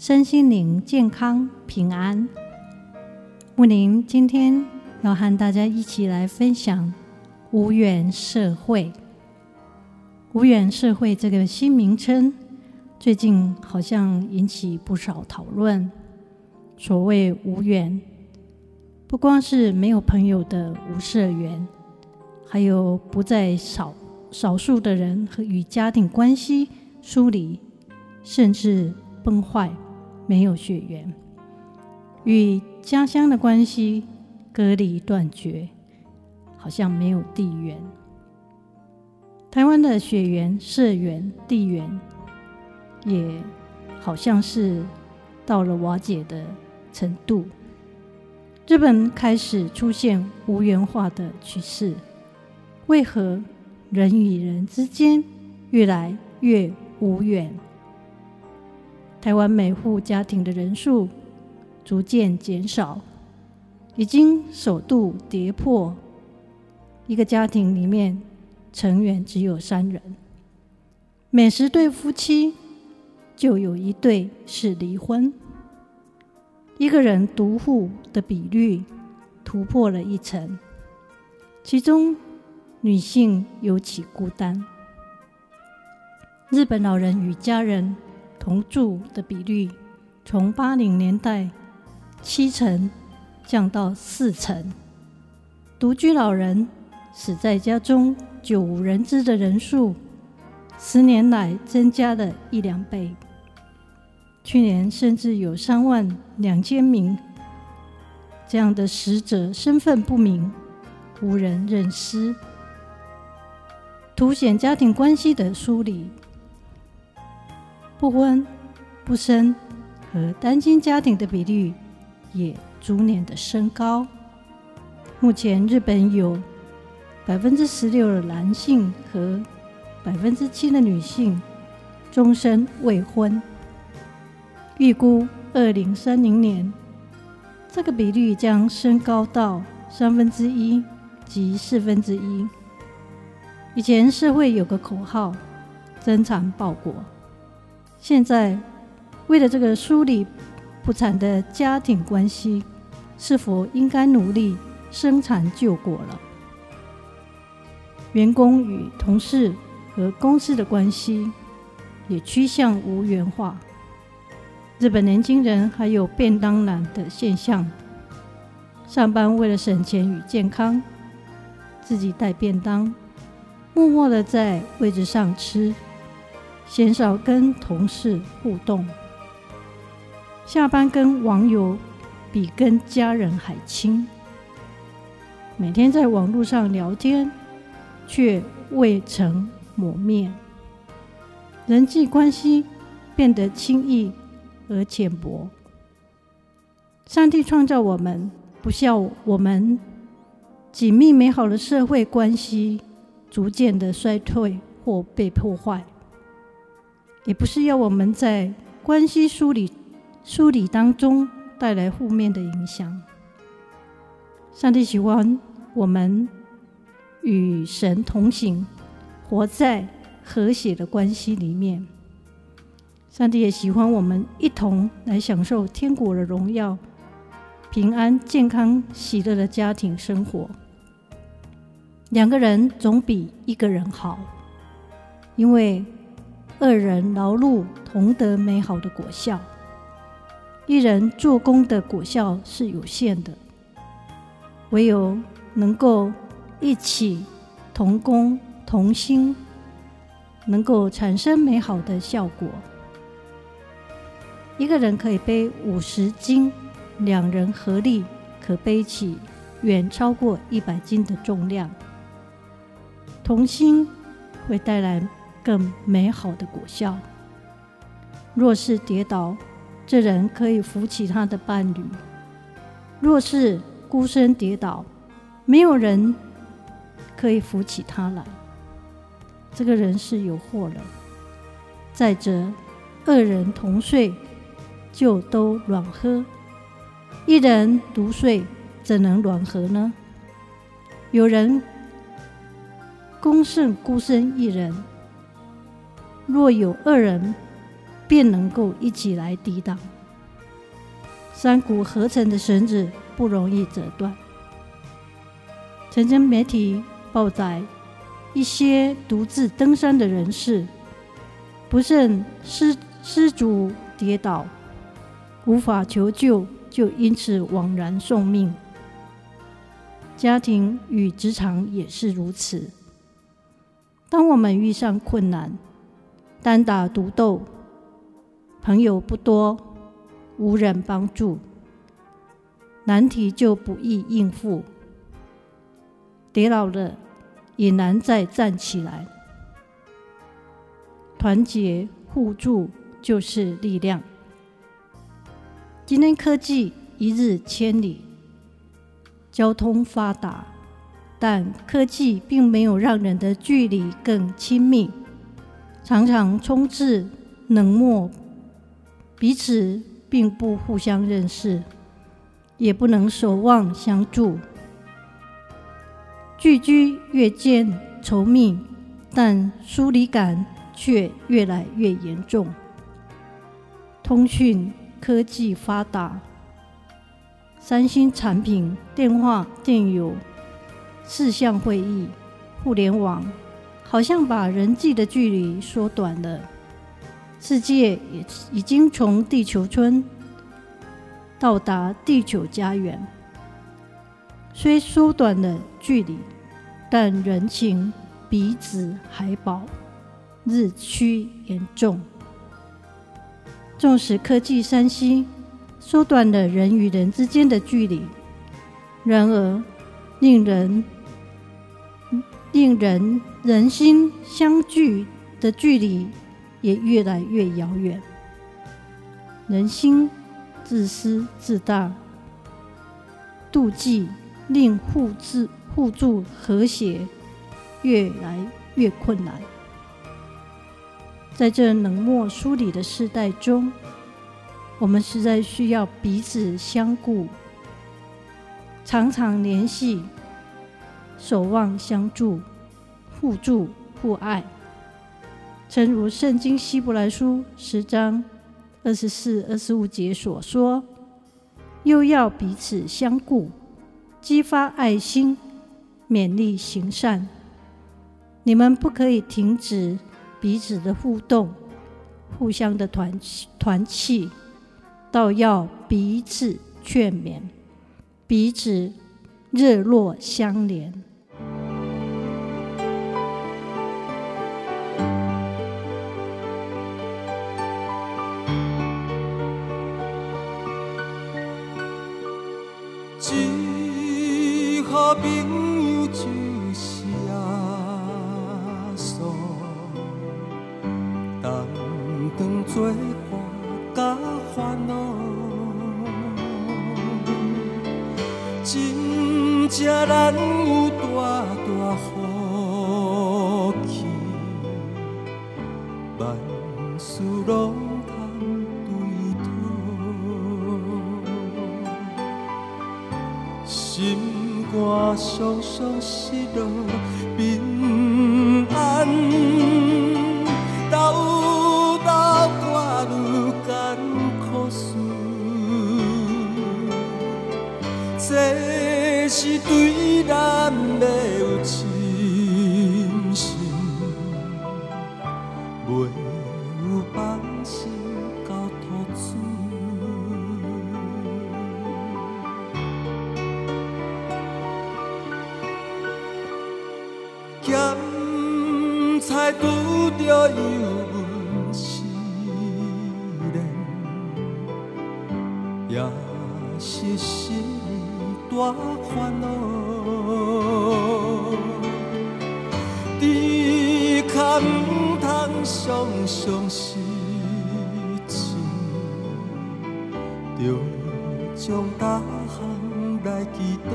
身心灵健康平安。木林今天要和大家一起来分享“无缘社会”。无缘社会这个新名称，最近好像引起不少讨论。所谓无缘，不光是没有朋友的无社缘，还有不在少少数的人和与家庭关系。疏离，甚至崩坏，没有血缘，与家乡的关系隔离断绝，好像没有地缘。台湾的血缘、社缘、地缘，也好像是到了瓦解的程度。日本开始出现无缘化的趋势，为何人与人之间越来越无缘，台湾每户家庭的人数逐渐减少，已经首度跌破一个家庭里面成员只有三人，每十对夫妻就有一对是离婚，一个人独户的比率突破了一成，其中女性尤其孤单。日本老人与家人同住的比率，从八零年代七成降到四成。独居老人死在家中久无人知的人数，十年来增加了一两倍。去年甚至有三万两千名这样的死者身份不明，无人认尸，凸显家庭关系的疏离。不婚不生和单亲家庭的比例也逐年的升高。目前，日本有百分之十六的男性和百分之七的女性终身未婚。预估二零三零年，这个比率将升高到三分之一及四分之一。以前社会有个口号：增产报国。现在，为了这个疏离不产的家庭关系，是否应该努力生产救国了？员工与同事和公司的关系也趋向无缘化。日本年轻人还有便当男的现象，上班为了省钱与健康，自己带便当，默默的在位置上吃。鲜少跟同事互动，下班跟网友比跟家人还亲，每天在网络上聊天，却未曾磨灭，人际关系变得轻易而浅薄。上帝创造我们，不笑我们紧密美好的社会关系逐渐的衰退或被破坏。也不是要我们在关系梳理、梳理当中带来负面的影响。上帝喜欢我们与神同行，活在和谐的关系里面。上帝也喜欢我们一同来享受天国的荣耀、平安、健康、喜乐的家庭生活。两个人总比一个人好，因为。二人劳碌同得美好的果效，一人做工的果效是有限的，唯有能够一起同工同心，能够产生美好的效果。一个人可以背五十斤，两人合力可背起远超过一百斤的重量。同心会带来更美好的果效。若是跌倒，这人可以扶起他的伴侣；若是孤身跌倒，没有人可以扶起他来，这个人是有祸了。再者，二人同睡，就都暖和；一人独睡，怎能暖和呢？有人攻胜孤身一人，若有二人，便能够一起来抵挡。三股合成的绳子不容易折断。曾经媒体报载一些独自登山的人士，不慎失失足跌倒，无法求救，就因此枉然送命。家庭与职场也是如此。当我们遇上困难，单打独斗，朋友不多，无人帮助，难题就不易应付。跌倒了，也难再站起来。团结互助就是力量。今天科技一日千里。交通发达，但科技并没有让人的距离更亲密，常常充斥冷漠，彼此并不互相认识，也不能守望相助。聚居越见稠密，但疏离感却越来越严重。通讯科技发达。三星产品、电话、电邮、视像会议、互联网，好像把人际的距离缩短了。世界也已经从地球村到达地球家园。虽缩短了距离，但人情彼此还薄，日趋严重。纵使科技三星。缩短了人与人之间的距离，然而令人令人人心相聚的距离也越来越遥远。人心自私自大，妒忌令互助互助和谐越来越困难。在这冷漠疏离的时代中，我们实在需要彼此相顾，常常联系，守望相助，互助互爱。诚如《圣经·希伯来书》十章二十四、二十五节所说：“又要彼此相顾，激发爱心，勉励行善。你们不可以停止彼此的互动，互相的团团契。”倒要彼此劝勉，彼此热络相连。真正难有大大福气，万事拢通对讨，心肝伤伤失落咸菜拄着油温时冷，也是心大。烦恼，抵抗不通常常失志，就将大汉来祈祷，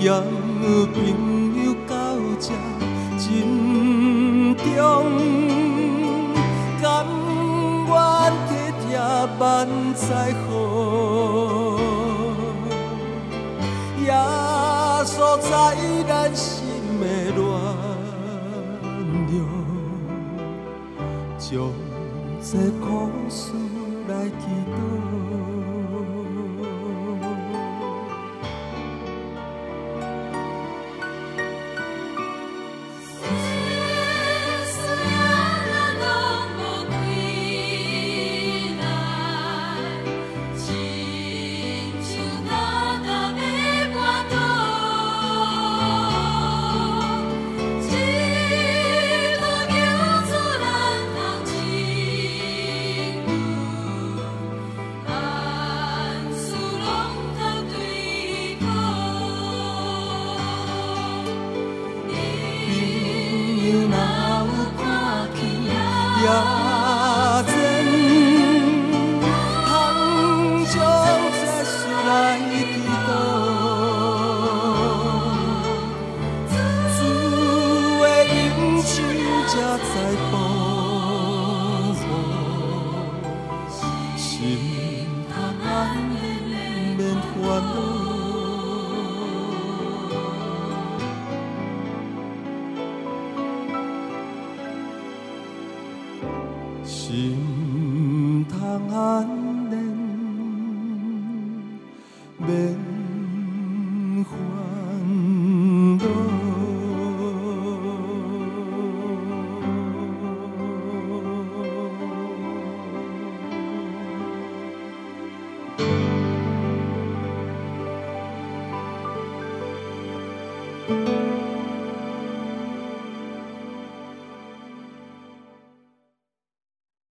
兼朋友到这珍重，甘愿替听万载好，耶稣在咱心的乱。将这苦事来祈祷。心